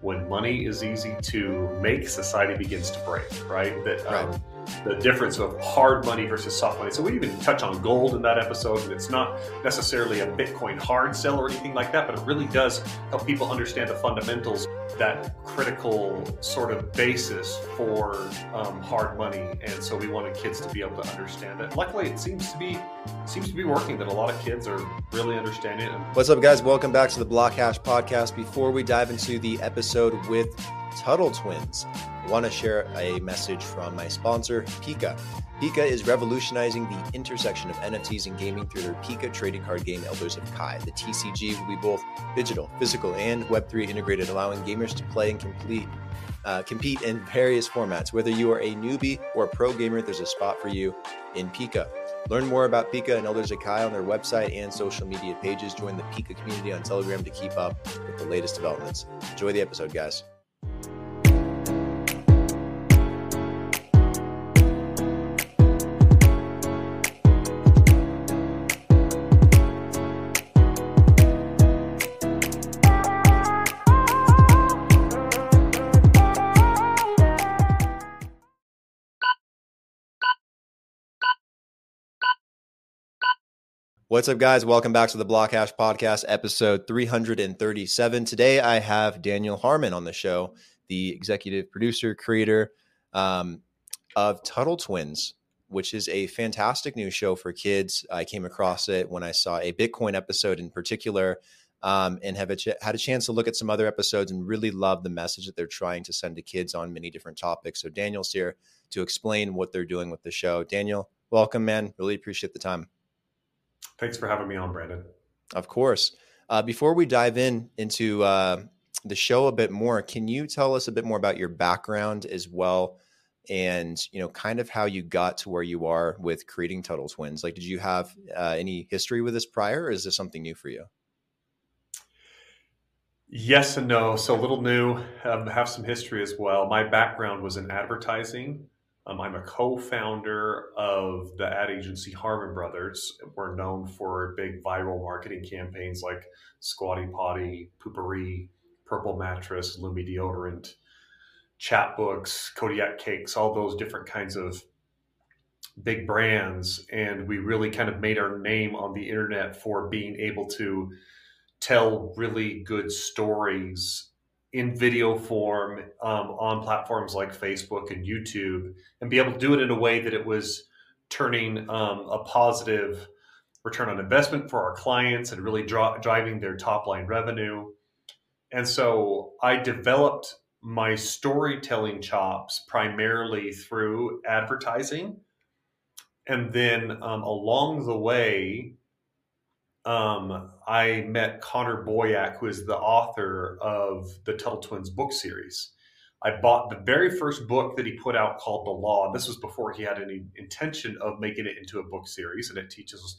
when money is easy to make, society begins to break, right? That um, the difference of hard money versus soft money. So we even touch on gold in that episode, and it's not necessarily a Bitcoin hard sell or anything like that, but it really does help people understand the fundamentals, that critical sort of basis for um, hard money. And so we wanted kids to be able to understand it. Luckily, it seems to be seems to be working. That a lot of kids are really understanding it. What's up, guys? Welcome back to the Block Hash Podcast. Before we dive into the episode with Tuttle Twins. Want to share a message from my sponsor, Pika. Pika is revolutionizing the intersection of NFTs and gaming through their Pika trading card game Elders of Kai. The TCG will be both digital, physical, and Web3 integrated, allowing gamers to play and complete uh, compete in various formats. Whether you are a newbie or a pro gamer, there's a spot for you in Pika. Learn more about Pika and Elders of Kai on their website and social media pages. Join the Pika community on Telegram to keep up with the latest developments. Enjoy the episode, guys. What's up, guys? Welcome back to the Block Hash Podcast, episode 337. Today, I have Daniel Harmon on the show, the executive producer, creator um, of Tuttle Twins, which is a fantastic new show for kids. I came across it when I saw a Bitcoin episode in particular, um, and have a ch- had a chance to look at some other episodes and really love the message that they're trying to send to kids on many different topics. So, Daniel's here to explain what they're doing with the show. Daniel, welcome, man. Really appreciate the time. Thanks for having me on, Brandon. Of course. Uh, before we dive in into uh, the show a bit more, can you tell us a bit more about your background as well, and you know, kind of how you got to where you are with creating Tuttle Twins? Like, did you have uh, any history with this prior, or is this something new for you? Yes and no. So a little new. Um, have some history as well. My background was in advertising. Um, I'm a co-founder of the ad agency Harmon Brothers. We're known for big viral marketing campaigns like Squatty Potty, Poo-Pourri, Purple Mattress, Lume Deodorant, Chatbooks, Kodiak Cakes, all those different kinds of big brands. And we really kind of made our name on the internet for being able to tell really good stories in video form um, on platforms like Facebook and YouTube and be able to do it in a way that it was turning um, a positive return on investment for our clients and really dra- driving their top line revenue. And so I developed my storytelling chops primarily through advertising. And then um, along the way, um, I met Connor Boyack, who is the author of the Tuttle Twins book series. I bought the very first book that he put out called The Law. This was before he had any intention of making it into a book series, and it teaches.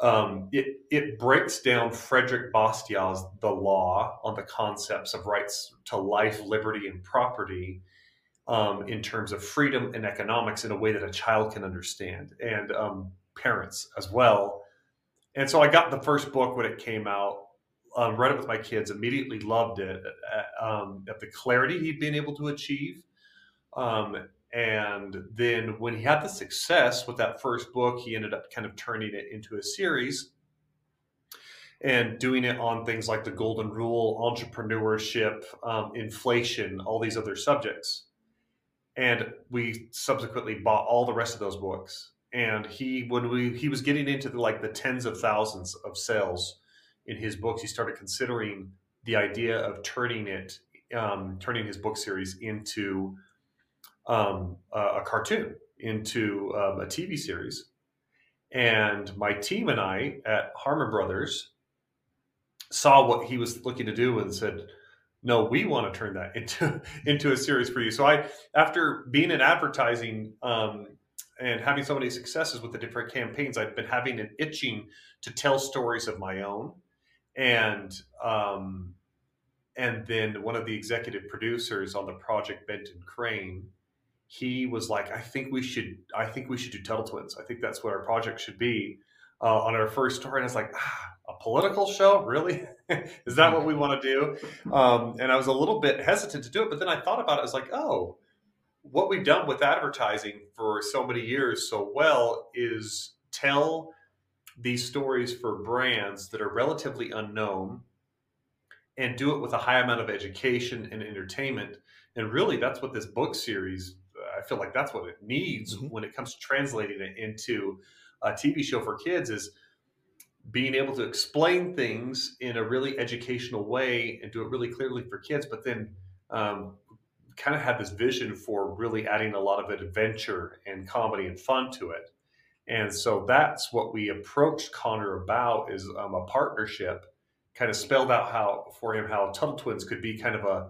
Um, it it breaks down Frederick Bastiat's The Law on the concepts of rights to life, liberty, and property um, in terms of freedom and economics in a way that a child can understand, and um, parents as well and so I got the first book when it came out, um, read it with my kids, immediately loved it uh, um, at the clarity he'd been able to achieve. Um, and then when he had the success with that first book, he ended up kind of turning it into a series and doing it on things like the golden rule, entrepreneurship, um, inflation, all these other subjects. And we subsequently bought all the rest of those books and he when we he was getting into the, like the tens of thousands of sales in his books he started considering the idea of turning it um, turning his book series into um, a, a, cartoon into um, a tv series. And my team and i at harmon brothers saw what he was looking to do and said no we want to turn that into into a series for you. So i after being in advertising um, and having so many successes with the different campaigns, I've been having an itching to tell stories of my own. And um, and then one of the executive producers on the project, Benton Crane, he was like, "I think we should. I think we should do Tuttle Twins. I think that's what our project should be." Uh, on our first story, and I was like, ah, a political show, really? Is that what we want to do? Um, and I was a little bit hesitant to do it, but then I thought about it. I was like, oh, what we've done with advertising for so many years so well is tell these stories for brands that are relatively unknown and do it with a high amount of education and entertainment. And really, that's what this book series, I feel like that's what it needs mm-hmm. when it comes to translating it into a TV show for kids is being able to explain things in a really educational way and do it really clearly for kids, but then um, kind of had this vision for really adding a lot of adventure and comedy and fun to it. And so that's what we approached Connor about is um, a partnership, kind of spelled out how for him how Tuttle Twins could be kind of a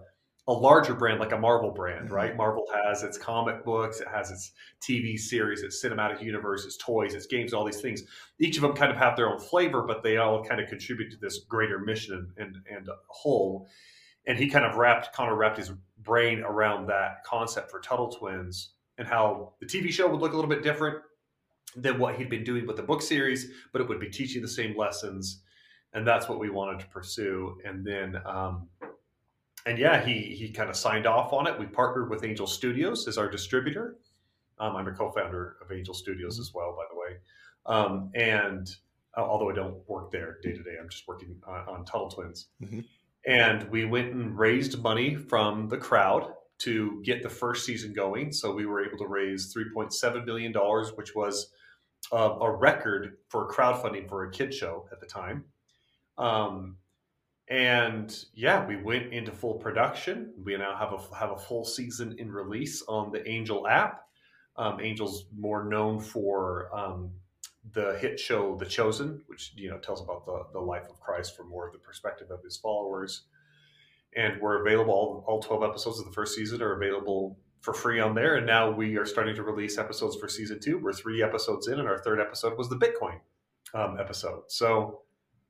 a larger brand like a Marvel brand, mm-hmm. right? Marvel has its comic books, it has its TV series, its cinematic universe, its toys, its games, all these things. Each of them kind of have their own flavor, but they all kind of contribute to this greater mission and, and, whole. And he kind of wrapped, Connor wrapped his brain around that concept for Tuttle Twins and how the TV show would look a little bit different than what he'd been doing with the book series, but it would be teaching the same lessons. And that's what we wanted to pursue. And then, um, and yeah, he he kind of signed off on it. We partnered with Angel Studios as our distributor. Um, I'm a co-founder of Angel Studios mm-hmm. as well, by the way. Um, and uh, although I don't work there day to day, I'm just working on, on Tuttle Twins. Mm-hmm. And we went and raised money from the crowd to get the first season going. So we were able to raise 3.7 million dollars, which was uh, a record for crowdfunding for a kid show at the time. Um, and yeah, we went into full production. We now have a have a full season in release on the Angel app. Um, Angel's more known for um, the hit show The Chosen, which you know tells about the the life of Christ from more of the perspective of his followers. And we're available. All, all twelve episodes of the first season are available for free on there. And now we are starting to release episodes for season two. We're three episodes in, and our third episode was the Bitcoin um, episode. So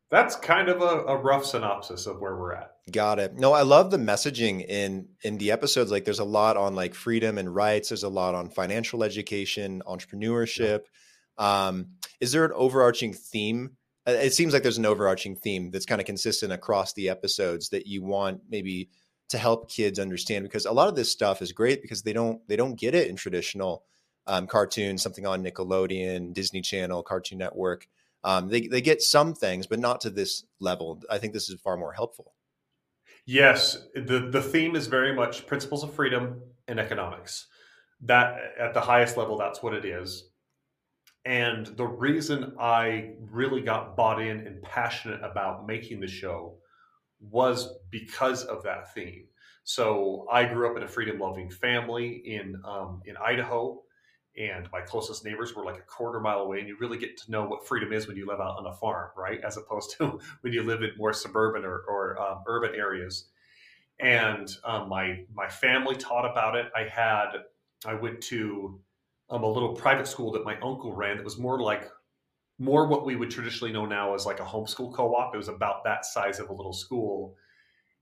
that's kind of a, a, rough synopsis of where we're at. Got it. No, I love the messaging in in the episodes. Like, there's a lot on like freedom and rights. There's a lot on financial education, entrepreneurship. Yeah. Um, is there an overarching theme? Uh, it seems like there's an overarching theme that's kind of consistent across the episodes that you want maybe to help kids understand because a lot of this stuff is great because they don't they don't get it in traditional um, cartoons, something on Nickelodeon, Disney Channel, Cartoon Network. Um, they they get some things, but not to this level. I think this is far more helpful. Yes, the the theme is very much principles of freedom and economics. That at the highest level, that's what it is. And the reason I really got bought in and passionate about making the show was because of that theme. So I grew up in a freedom loving family in um, in Idaho and my closest neighbors were like a quarter mile away and you really get to know what freedom is when you live out on a farm right? As opposed to when you live in more suburban or, or um, urban areas. And um, my my family taught about it. I had i went to um, a little private school that my uncle ran that was more like more what we would traditionally know now as like a homeschool co-op. It was about that size of a little school.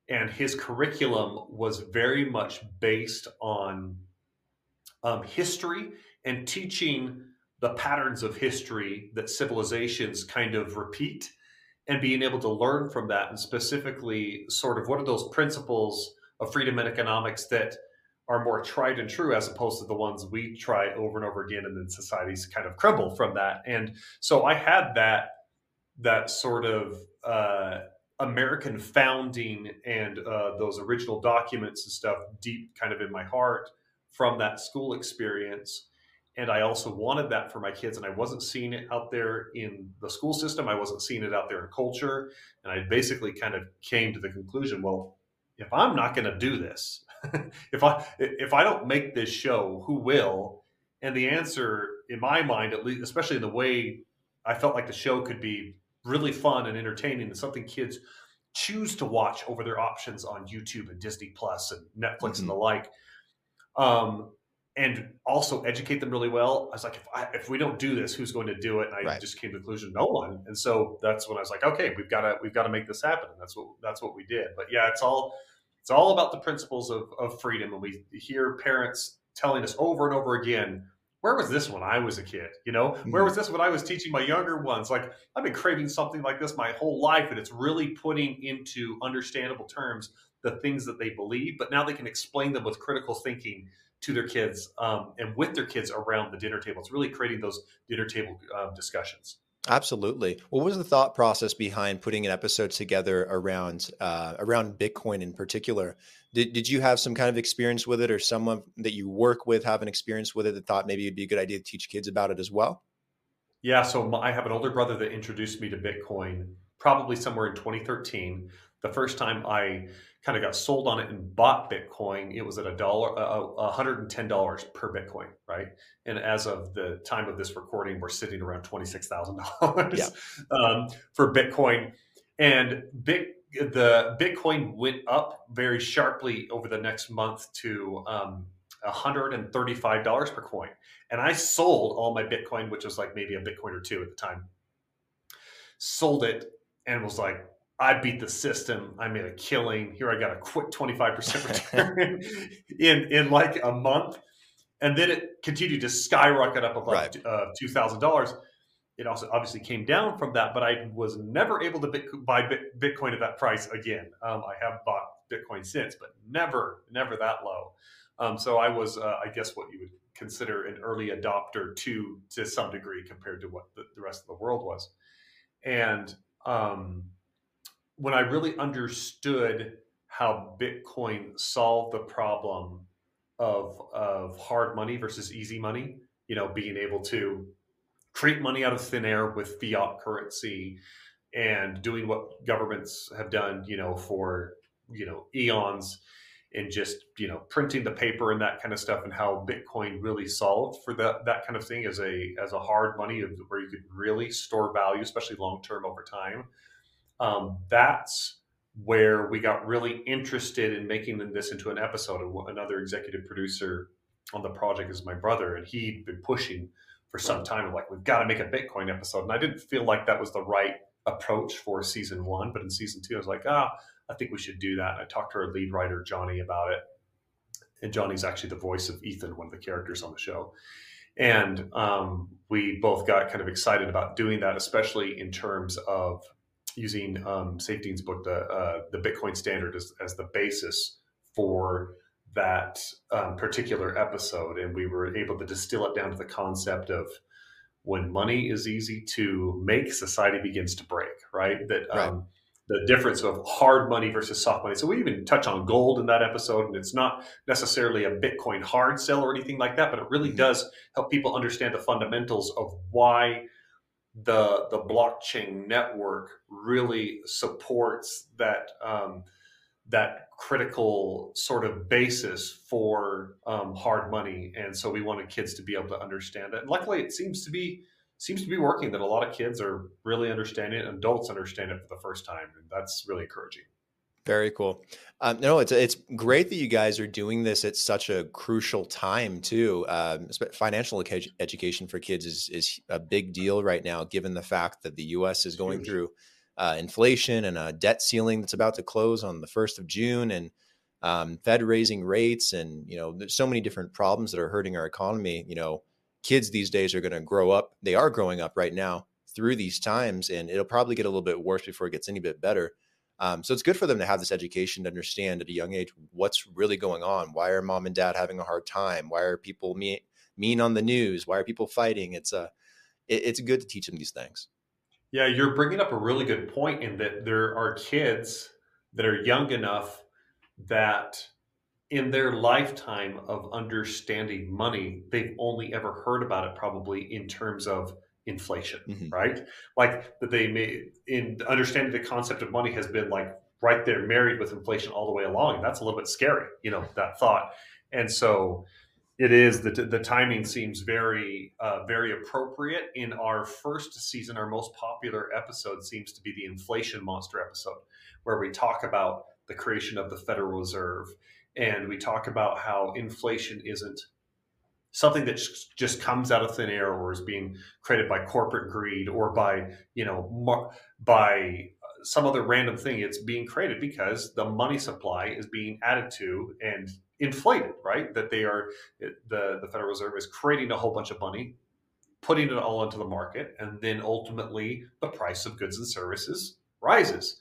And his curriculum was very much based on um, history and teaching the patterns of history that civilizations kind of repeat and being able to learn from that. And specifically sort of what are those principles of freedom and economics that are more tried and true as opposed to the ones we try over and over again and then societies kind of crumble from that. And so i had that that sort of uh, american founding and uh, those original documents and stuff deep kind of in my heart from that school experience. And I also wanted that for my kids, and I wasn't seeing it out there in the school system. I wasn't seeing it out there in culture, and I basically kind of came to the conclusion: well, if I'm not going to do this, if I if I don't make this show, who will? And the answer, in my mind, at least, especially in the way I felt like the show could be really fun and entertaining, and something kids choose to watch over their options on YouTube and Disney Plus and Netflix mm-hmm. and the like. Um, and also educate them really well. I was like, if, I, if we don't do this, who's going to do it? And I right. just came to the conclusion, no one. And so that's when I was like, okay, we've got to we've got to make this happen. And that's what that's what we did. But yeah, it's all it's all about the principles of, of freedom. And we hear parents telling us over and over again, where was this when I was a kid? You know, mm-hmm. where was this when I was teaching my younger ones? Like, I've been craving something like this my whole life, and it's really putting into understandable terms the things that they believe, but now they can explain them with critical thinking to their kids um, and with their kids around the dinner table. It's really creating those dinner table uh, discussions. Absolutely. What was the thought process behind putting an episode together around uh, around Bitcoin in particular? Did did you have some kind of experience with it, or someone that you work with have an experience with it that thought maybe it'd be a good idea to teach kids about it as well? Yeah. So I have an older brother that introduced me to Bitcoin probably somewhere in 2013. The first time I kind of got sold on it and bought Bitcoin, it was at a dollar, uh, $110 per Bitcoin, right? And as of the time of this recording, we're sitting around $26,000 yeah. um, for Bitcoin. And Bit, the Bitcoin went up very sharply over the next month to um, $135 per coin. And I sold all my Bitcoin, which was like maybe a Bitcoin or two at the time. Sold it and was like, I beat the system. I made a killing. Here I got a quick 25% return in, in like a month. And then it continued to skyrocket up above right. uh, $2,000. It also obviously came down from that, but I was never able to buy Bitcoin at that price again. Um, I have bought Bitcoin since, but never, never that low. Um, so I was, uh, I guess, what you would consider an early adopter to to some degree compared to what the, the rest of the world was. And um, when I really understood how Bitcoin solved the problem of of hard money versus easy money, you know, being able to create money out of thin air with fiat currency and doing what governments have done, you know, for you know eons and just you know printing the paper and that kind of stuff and how bitcoin really solved for that that kind of thing as a as a hard money where you could really store value especially long term over time um, that's where we got really interested in making this into an episode. Another executive producer on the project is my brother, and he'd been pushing for some time, like, we've got to make a Bitcoin episode. And I didn't feel like that was the right approach for season one, but in season two, I was like, ah, I think we should do that. And I talked to our lead writer, Johnny, about it. And Johnny's actually the voice of Ethan, one of the characters on the show. And um, we both got kind of excited about doing that, especially in terms of using um, Saifedean's book, the uh, the Bitcoin Standard, as, as the basis for that um, particular episode, and we were able to distill it down to the concept of when money is easy to make, society begins to break. Right. That. Right. Um, the difference of hard money versus soft money. So we even touch on gold in that episode, and it's not necessarily a Bitcoin hard sell or anything like that, but it really mm-hmm. does help people understand the fundamentals of why the the blockchain network really supports that um, that critical sort of basis for um, hard money, and so we wanted kids to be able to understand it. And luckily, it seems to be seems to be working. That a lot of kids are really understanding it, and adults understand it for the first time, and that's really encouraging. Very cool. Um, no, it's it's great that you guys are doing this at such a crucial time too. Um, financial education for kids is is a big deal right now, given the fact that the U.S. is going through uh, inflation and a debt ceiling that's about to close on the first of June, and um, Fed raising rates, and you know, there's so many different problems that are hurting our economy. You know, kids these days are going to grow up. They are growing up right now through these times, and it'll probably get a little bit worse before it gets any bit better. Um, so it's good for them to have this education to understand at a young age what's really going on. Why are mom and dad having a hard time? Why are people mean, mean on the news? Why are people fighting? It's a, it, it's good to teach them these things. Yeah, you're bringing up a really good point in that there are kids that are young enough that in their lifetime of understanding money, they've only ever heard about it probably in terms of inflation, mm-hmm. right? Like that they may in understanding the concept of money has been like right there married with inflation all the way along. And that's a little bit scary, you know, that thought. And so it is the, the timing seems very uh, very appropriate in our first season our most popular episode seems to be the inflation monster episode where we talk about the creation of the federal reserve and we talk about how inflation isn't something that just comes out of thin air or is being created by corporate greed or by you know by uh, some other random thing. It's being created because the money supply is being added to and inflated, right? That they are the the Federal Reserve is creating a whole bunch of money, putting it all into the market, and then ultimately the price of goods and services rises.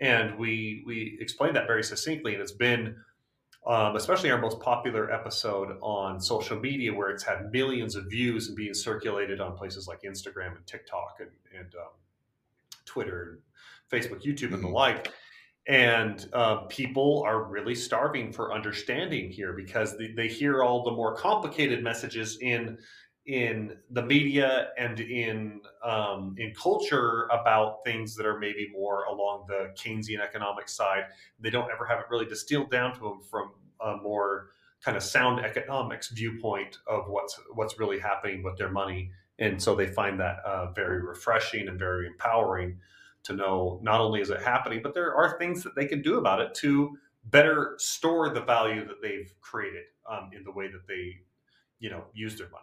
And we we explained that very succinctly, and it's been um, especially our most popular episode on social media, where it's had millions of views and being circulated on places like Instagram and TikTok and, and um, Twitter, Facebook, YouTube, mm-hmm. and the mm-hmm. like. And uh, people are really starving for understanding here because they, they hear all the more complicated messages in in the media and in um, in culture about things that are maybe more along the Keynesian economic side. They don't ever have it really distilled down to them from a more kind of sound economics viewpoint of what's what's really happening with their money, and so they find that uh, very refreshing and very empowering to know not only is it happening, but there are things that they can do about it to better store the value that they've created um, in the way that they, you know, use their money.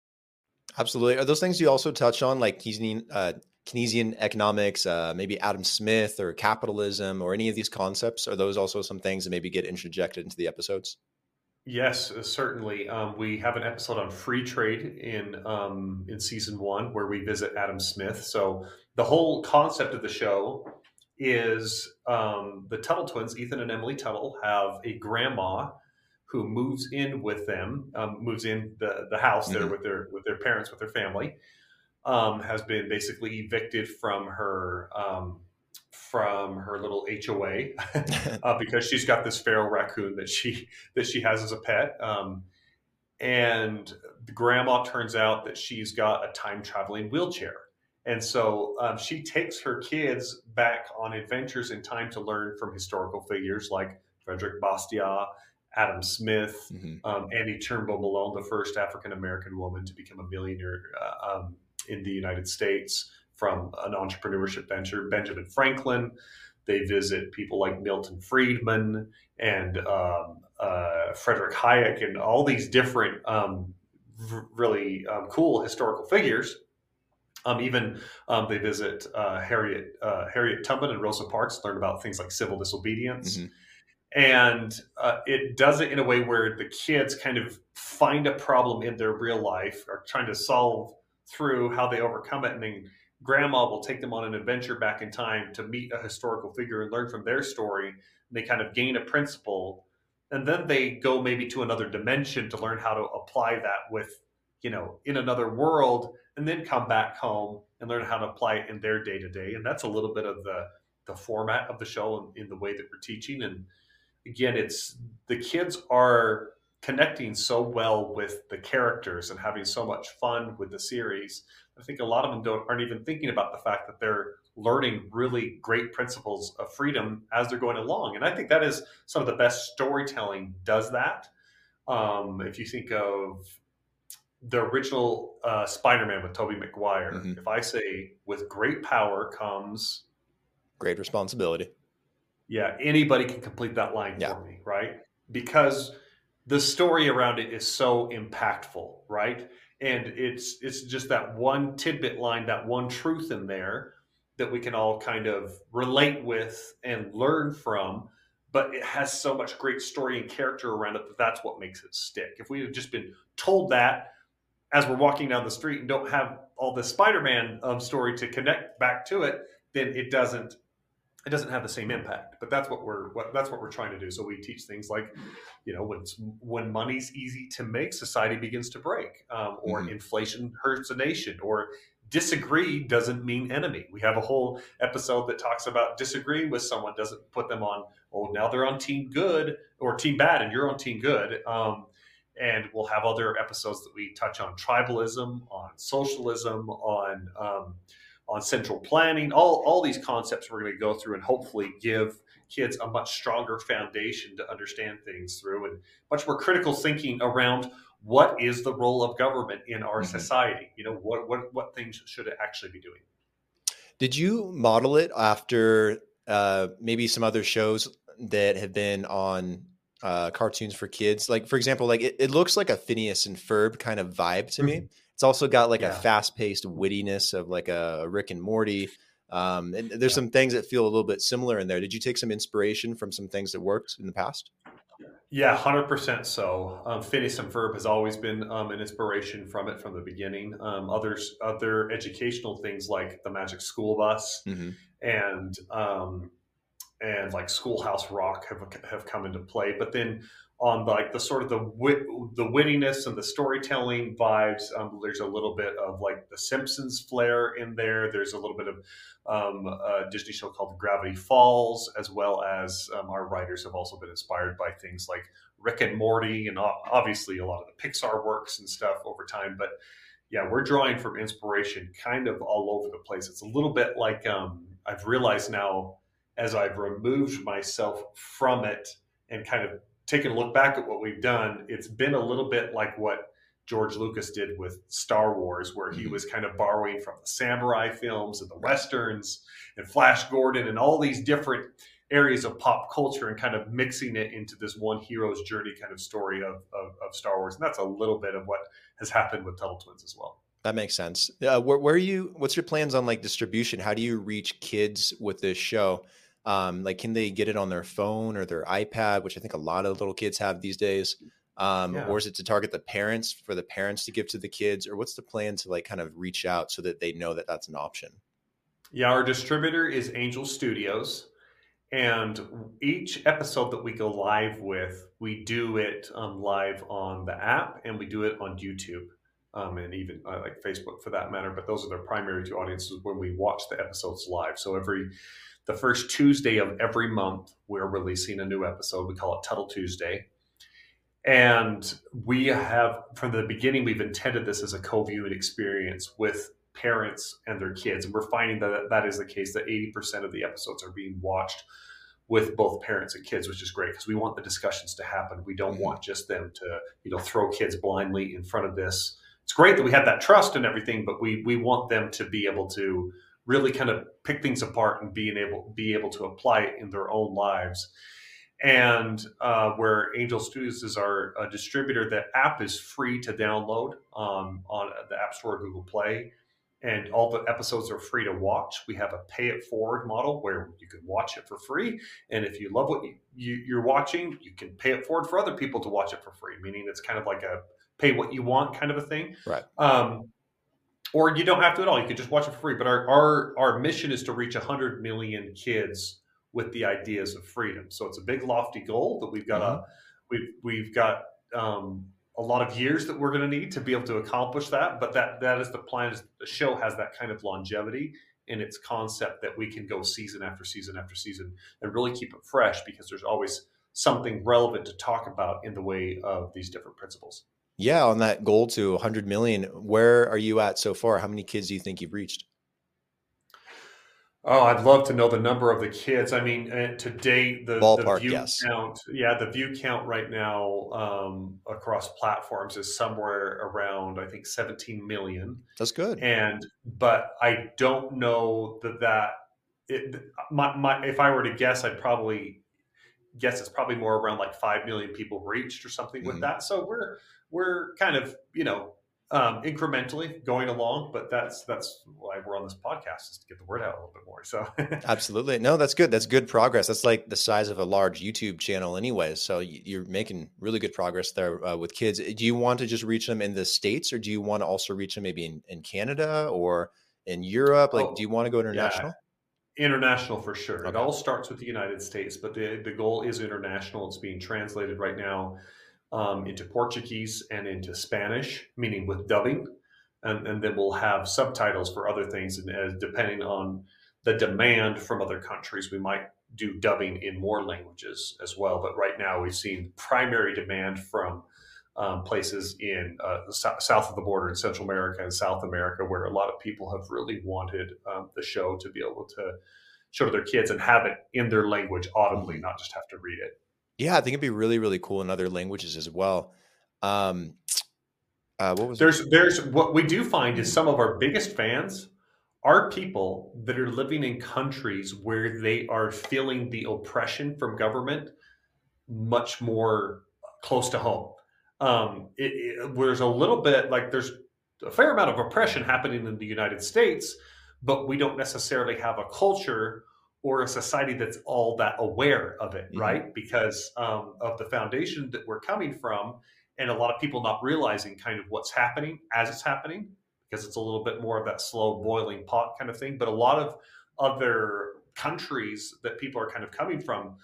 Absolutely. Are those things you also touch on, like Keynesian, uh, Keynesian economics, uh, maybe Adam Smith or capitalism or any of these concepts? Are those also some things that maybe get interjected into the episodes? Yes, uh, certainly. Um, we have an episode on free trade in um, in season one where we visit Adam Smith. So the whole concept of the show is um, the Tuttle twins, Ethan and Emily Tuttle, have a grandma who moves in with them, um, moves in the, the house mm-hmm. there with their with their parents, with their family, um, has been basically evicted from her um, from her little HOA uh, because she's got this feral raccoon that she that she has as a pet. Um, and the grandma turns out that she's got a time traveling wheelchair and so um, she takes her kids back on adventures in time to learn from historical figures like Frederick Bastiat, Adam Smith, mm-hmm. um, Annie Turnbull Malone, the first African American woman to become a millionaire uh, um, in the United States from an entrepreneurship venture, Benjamin Franklin. They visit people like Milton Friedman and um, uh, Frederick Hayek and all these different um, r- really um, cool historical figures um, even um, they visit uh, Harriet uh, Harriet Tubman and Rosa Parks, learn about things like civil disobedience, mm-hmm. And uh, it does it in a way where the kids kind of find a problem in their real life, are trying to solve through how they overcome it, and then Grandma will take them on an adventure back in time to meet a historical figure and learn from their story. And they kind of gain a principle, and then they go maybe to another dimension to learn how to apply that with you know in another world and then come back home and learn how to apply it in their day to day. And that's a little bit of the the format of the show and in the way that we're teaching. And again, it's the kids are connecting so well with the characters and having so much fun with the series. I think a lot of them don't aren't even thinking about the fact that they're learning really great principles of freedom as they're going along. And I think that is some of the best storytelling does that. Um, if you think of the original uh, Spider-Man with Tobey Maguire. Mm-hmm. If I say with great power comes great responsibility. Yeah, anybody can complete that line yeah. for me, right? Because the story around it is so impactful, right? And it's it's just that one tidbit line, that one truth in there that we can all kind of relate with and learn from but it has so much great story and character around it that that's what makes it stick. If we had just been told that as we're walking down the street and don't have all the Spider-Man um, story to connect back to it, then it doesn't it doesn't have the same impact. But that's what we're what, that's what we're trying to do. So we teach things like, you know, when when money's easy to make, society begins to break, um, or mm-hmm. inflation hurts a nation, or disagree doesn't mean enemy. We have a whole episode that talks about disagreeing with someone doesn't put them on. Oh, now they're on team good or team bad, and you're on team good. Um, and we'll have other episodes that we touch on tribalism, on socialism, on um, on central planning, all all these concepts we're going to go through and hopefully give kids a much stronger foundation to understand things through and much more critical thinking around what is the role of government in our mm-hmm. society you know what what what things should it actually be doing did you model it after uh, maybe some other shows that have been on uh, cartoons for kids. Like for example, like it, it, looks like a Phineas and Ferb kind of vibe to mm-hmm. me. It's also got like yeah. a fast paced wittiness of like a, Rick and Morty. Um, and there's yeah. some things that feel a little bit similar in there. Did you take some inspiration from some things that worked in the past? Yeah, hundred percent. So, um, Phineas and Ferb has always been um, an inspiration from it from the beginning. Um, others, other educational things like the Magic School Bus mm-hmm. and um, and like Schoolhouse Rock have have come into play. But then on like the sort of the wit, the wittiness and the storytelling vibes, um, there's a little bit of like the Simpsons flair in there. There's a little bit of um, a Disney show called Gravity Falls, as well as um, our writers have also been inspired by things like Rick and Morty, and obviously a lot of the Pixar works and stuff over time. But yeah, we're drawing from inspiration kind of all over the place. It's a little bit like um, I've realized now as I've removed myself from it and kind of taken a look back at what we've done, it's been a little bit like what George Lucas did with Star Wars, where he mm-hmm. was kind of borrowing from the samurai films and the westerns and Flash Gordon and all these different areas of pop culture and kind of mixing it into this one hero's journey kind of story of, of, of Star Wars. And that's a little bit of what has happened with Tuttle Twins as well. That makes sense. Uh, where, where, are you? What's your plans on like distribution? How do you reach kids with this show? Um, like, can they get it on their phone or their iPad, which I think a lot of little kids have these days? Um, yeah. Or is it to target the parents for the parents to give to the kids, or what's the plan to like kind of reach out so that they know that that's an option? Yeah, our distributor is Angel Studios, and each episode that we go live with, we do it um, live on the app and we do it on YouTube. Um, and even uh, like Facebook for that matter. But those are the primary two audiences when we watch the episodes live. So every the first Tuesday of every month, we're releasing a new episode. We call it Tuttle Tuesday. And we have, from the beginning, we've intended this as a co viewing experience with parents and their kids. And we're finding that that is the case, that 80% of the episodes are being watched with both parents and kids, which is great because we want the discussions to happen. We don't mm-hmm. want just them to, you know, throw kids blindly in front of this. It's great that we have that trust and everything, but we we want them to be able to really kind of pick things apart and being able be able to apply it in their own lives. And uh, where Angel Studios is our uh, distributor, that app is free to download um, on the App Store, Google Play, and all the episodes are free to watch. We have a pay it forward model where you can watch it for free, and if you love what you, you, are watching, you can pay it forward for other people to watch it for free. Meaning it's kind of like a pay what you want kind of a thing. Right. Um, or you don't have to at all. You can just watch it for free. But our our, our mission is to reach 100 million kids with the ideas of freedom. So it's a big lofty goal that we've got mm-hmm. a we've we've got um, a lot of years that we're going to need to be able to accomplish that. But that that is the plan. Is the show has that kind of longevity in its concept that we can go season after season after season and really keep it fresh because there's always something relevant to talk about in the way of these different principles. Yeah, on that goal to 100 million, where are you at so far? How many kids do you think you've reached? Oh, I'd love to know the number of the kids. I mean, uh, to date, the, Ballpark, the view yes. count, yeah, the view count right now um, across platforms is somewhere around, I think, 17 million. That's good. And, but I don't know that that, it, my, my, if I were to guess, I'd probably guess it's probably more around like 5 million people reached or something mm-hmm. with that. So we're, we're kind of you know um, incrementally going along, but that's that's why we're on this podcast is to get the word out a little bit more. So absolutely, no, that's good. That's good progress. That's like the size of a large YouTube channel, anyway. So you're making really good progress there uh, with kids. Do you want to just reach them in the states, or do you want to also reach them maybe in, in Canada or in Europe? Like, oh, do you want to go international? Yeah. International for sure. Okay. It all starts with the United States, but the the goal is international. It's being translated right now um, into Portuguese and into Spanish, meaning with dubbing. And, and then we'll have subtitles for other things. And as, depending on the demand from other countries, we might do dubbing in more languages as well. But right now, we've seen primary demand from um, places in uh, south of the border in Central America and South America, where a lot of people have really wanted um, the show to be able to show to their kids and have it in their language audibly, not just have to read it. Yeah, I think it'd be really, really cool in other languages as well. Um, uh, what was there's there's what we do find is some of our biggest fans are people that are living in countries where they are feeling the oppression from government much more close to home. Um, it, it, there's a little bit like there's a fair amount of oppression happening in the United States, but we don't necessarily have a culture or a society that's all that aware of it, mm-hmm. right? Because um, of the foundation that we're coming from, and a lot of people not realizing kind of what's happening as it's happening, because it's a little bit more of that slow boiling pot kind of thing. But a lot of other countries that people are kind of coming from,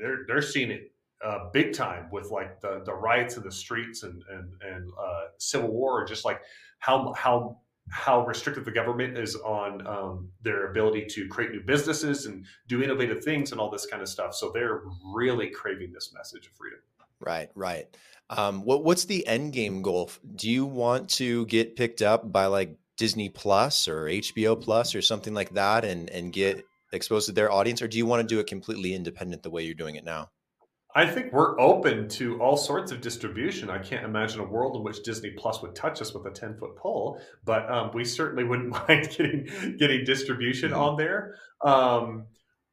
they're they're seeing it uh, big time with like the the riots in the streets and and and uh, civil war, just like how how how restrictive the government is on um, their ability to create new businesses and do innovative things and all this kind of stuff. So they're really craving this message of freedom. Right, right. Um, what what's the end game goal? Do you want to get picked up by like Disney Plus or HBO Plus or something like that, and and get exposed to their audience, or do you want to do it completely independent the way you're doing it now? I think we're open to all sorts of distribution. I can't imagine a world in which Disney Plus would touch us with a ten foot pole, but um, we certainly wouldn't mind getting getting distribution mm-hmm. on there. Um,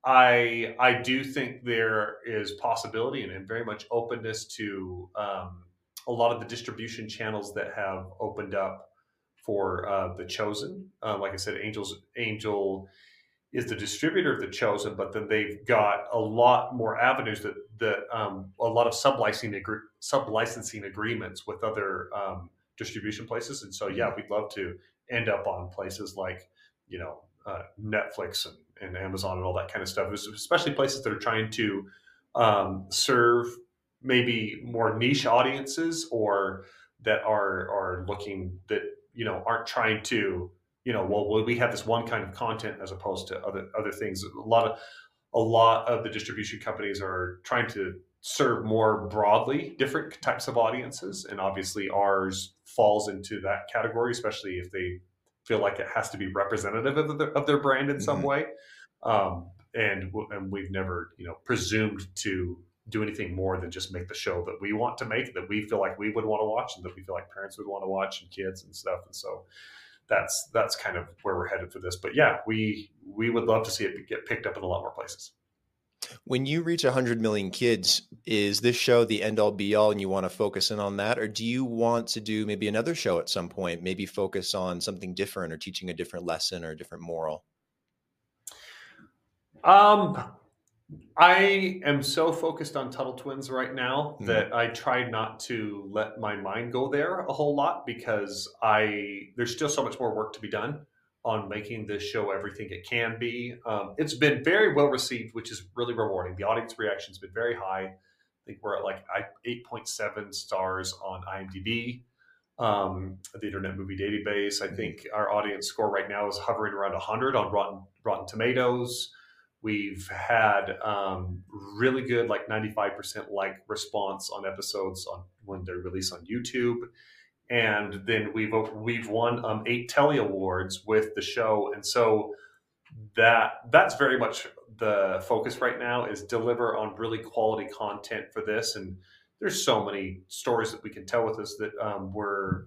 I I do think there is possibility and, and very much openness to um, a lot of the distribution channels that have opened up for uh, the chosen. Uh, like I said, Angels Angel is the distributor of the chosen, but then they've got a lot more avenues that that um, a lot of sub-licensing sub licensing agreements with other um, distribution places. And so, yeah, we'd love to end up on places like you know uh, Netflix and, and, Amazon and all that kind of stuff. Especially places that are trying to um, serve maybe more niche audiences or that are are looking that you know aren't trying to you know, well, we have this one kind of content as opposed to other other things. A lot of a lot of the distribution companies are trying to serve more broadly different types of audiences, and obviously ours falls into that category, especially if they feel like it has to be representative of, the, of their brand in mm-hmm. some way. Um, and and we've never you know presumed to do anything more than just make the show that we want to make that we feel like we would want to watch and that we feel like parents would want to watch and kids and stuff and so that's that's kind of where we're headed for this. But yeah, we we would love to see it get picked up in a lot more places. When you reach 100 million kids, is this show the end all be all and you want to focus in on that? Or do you want to do maybe another show at some point, maybe focus on something different or teaching a different lesson or a different moral? Um, I am so focused on Tuttle Twins right now mm. that I try not to let my mind go there a whole lot because I there's still so much more work to be done on making this show everything it can be. Um, it's been very well received, which is really rewarding. The audience reaction has been very high. I think we're at like 8.7 stars on IMDb, um, the Internet Movie Database. I hmm. think our audience score right now is hovering around 100 on Rotten Rotten Tomatoes. We've had um, really good, like 95% like response on episodes on when they're released on YouTube. And then we've we've won um, eight Telly Awards with the show, and so that that's very much the focus right now is deliver on really quality content for this. And there's so many stories that we can tell with this that um, we're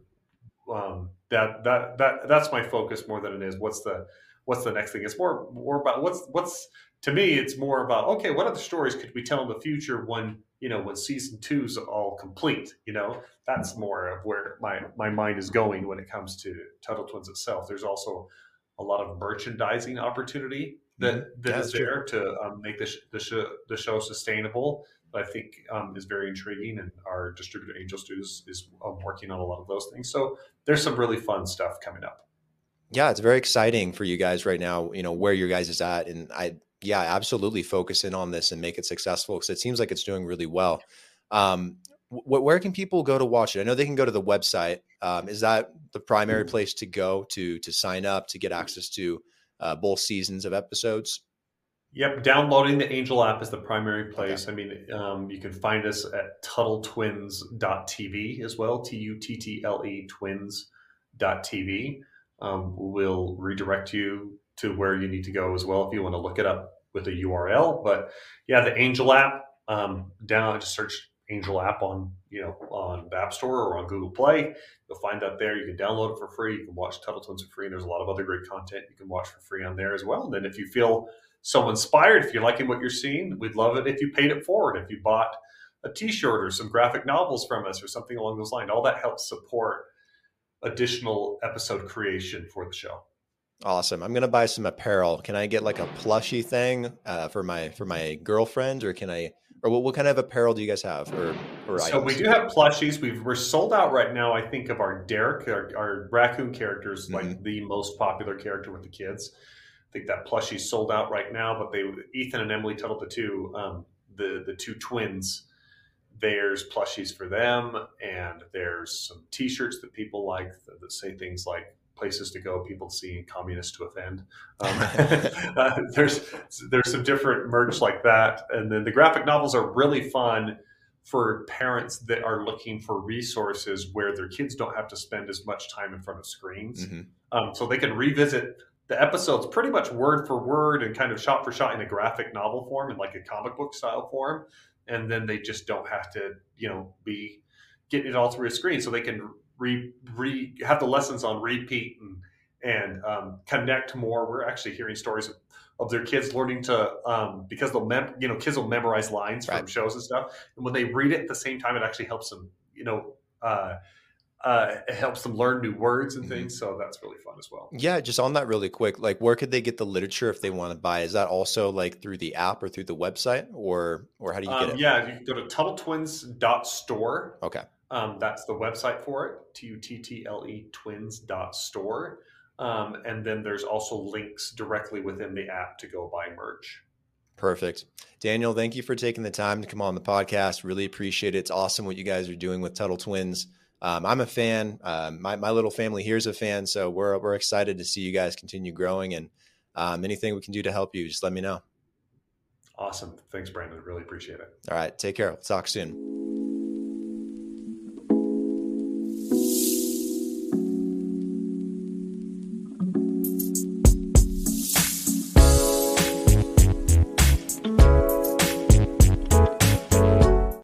um, that that that that's my focus more than it is what's the what's the next thing. It's more more about what's what's to me, it's more about okay, what other stories could we tell in the future when you know when season two's all complete? You know, that's more of where my my mind is going when it comes to Tuttle Twins itself. There's also a lot of merchandising opportunity that mm-hmm. that is there to um, make the sh- the, sh- the show sustainable. I think um, is very intriguing, and our distributor Angel Studios is um, working on a lot of those things. So there's some really fun stuff coming up. Yeah, it's very exciting for you guys right now. You know where your guys is at, and I yeah, absolutely focus in on this and make it successful because it seems like it's doing really well. Um, wh- where can people go to watch it? I know they can go to the website. Um, is that the primary mm-hmm. place to go to to sign up to get access to uh, both seasons of episodes? Yep, downloading the Angel app is the primary place. Okay. I mean, um, you can find us at TuttleTwins.tv as well, T U T T L E twins.tv. Um, we'll redirect you to where you need to go as well if you want to look it up with a URL. But yeah, the Angel app um, down just search Angel app on you know on the App Store or on Google Play. You'll find that there. You can download it for free. You can watch Tuttle Twins for free. And there's a lot of other great content you can watch for free on there as well. And then if you feel so inspired, if you're liking what you're seeing, we'd love it if you paid it forward. If you bought a T-shirt or some graphic novels from us or something along those lines, all that helps support additional episode creation for the show. Awesome. I'm gonna buy some apparel. Can I get like a plushy thing uh, for my for my girlfriend, or can I? Or what, what kind of apparel do you guys have? Or, or so items? we do have plushies. We've we're sold out right now. I think of our Derek, our, our raccoon characters, mm-hmm. like the most popular character with the kids. I think that plushie's sold out right now. But they Ethan and Emily Tuttle, the two um, the the two twins. There's plushies for them, and there's some T-shirts that people like that, that say things like places to go, people see communists to offend. Um, uh, there's there's some different merch like that, and then the graphic novels are really fun for parents that are looking for resources where their kids don't have to spend as much time in front of screens, mm-hmm. um, so they can revisit the episodes pretty much word for word and kind of shot for shot in a graphic novel form and like a comic book style form, and then they just don't have to you know be getting it all through a screen, so they can re, re have the lessons on repeat and and um, connect more. We're actually hearing stories of, of their kids learning to um, because they'll mem- you know kids will memorize lines right. from shows and stuff, and when they read it at the same time, it actually helps them you know. Uh, uh, it helps them learn new words and mm-hmm. things. So that's really fun as well. Yeah, just on that really quick, like where could they get the literature if they want to buy? Is that also like through the app or through the website or or how do you get um, it? Yeah, you can go to TuttleTwins.store. Okay. Um, that's the website for it, T U T T L E twins dot store. Um, and then there's also links directly within the app to go buy merch. Perfect. Daniel, thank you for taking the time to come on the podcast. Really appreciate it. It's awesome what you guys are doing with Tuttle Twins. Um, I'm a fan. Um, my, my little family here is a fan. So we're, we're excited to see you guys continue growing and um, anything we can do to help you, just let me know. Awesome. Thanks, Brandon. Really appreciate it. All right. Take care. We'll talk soon.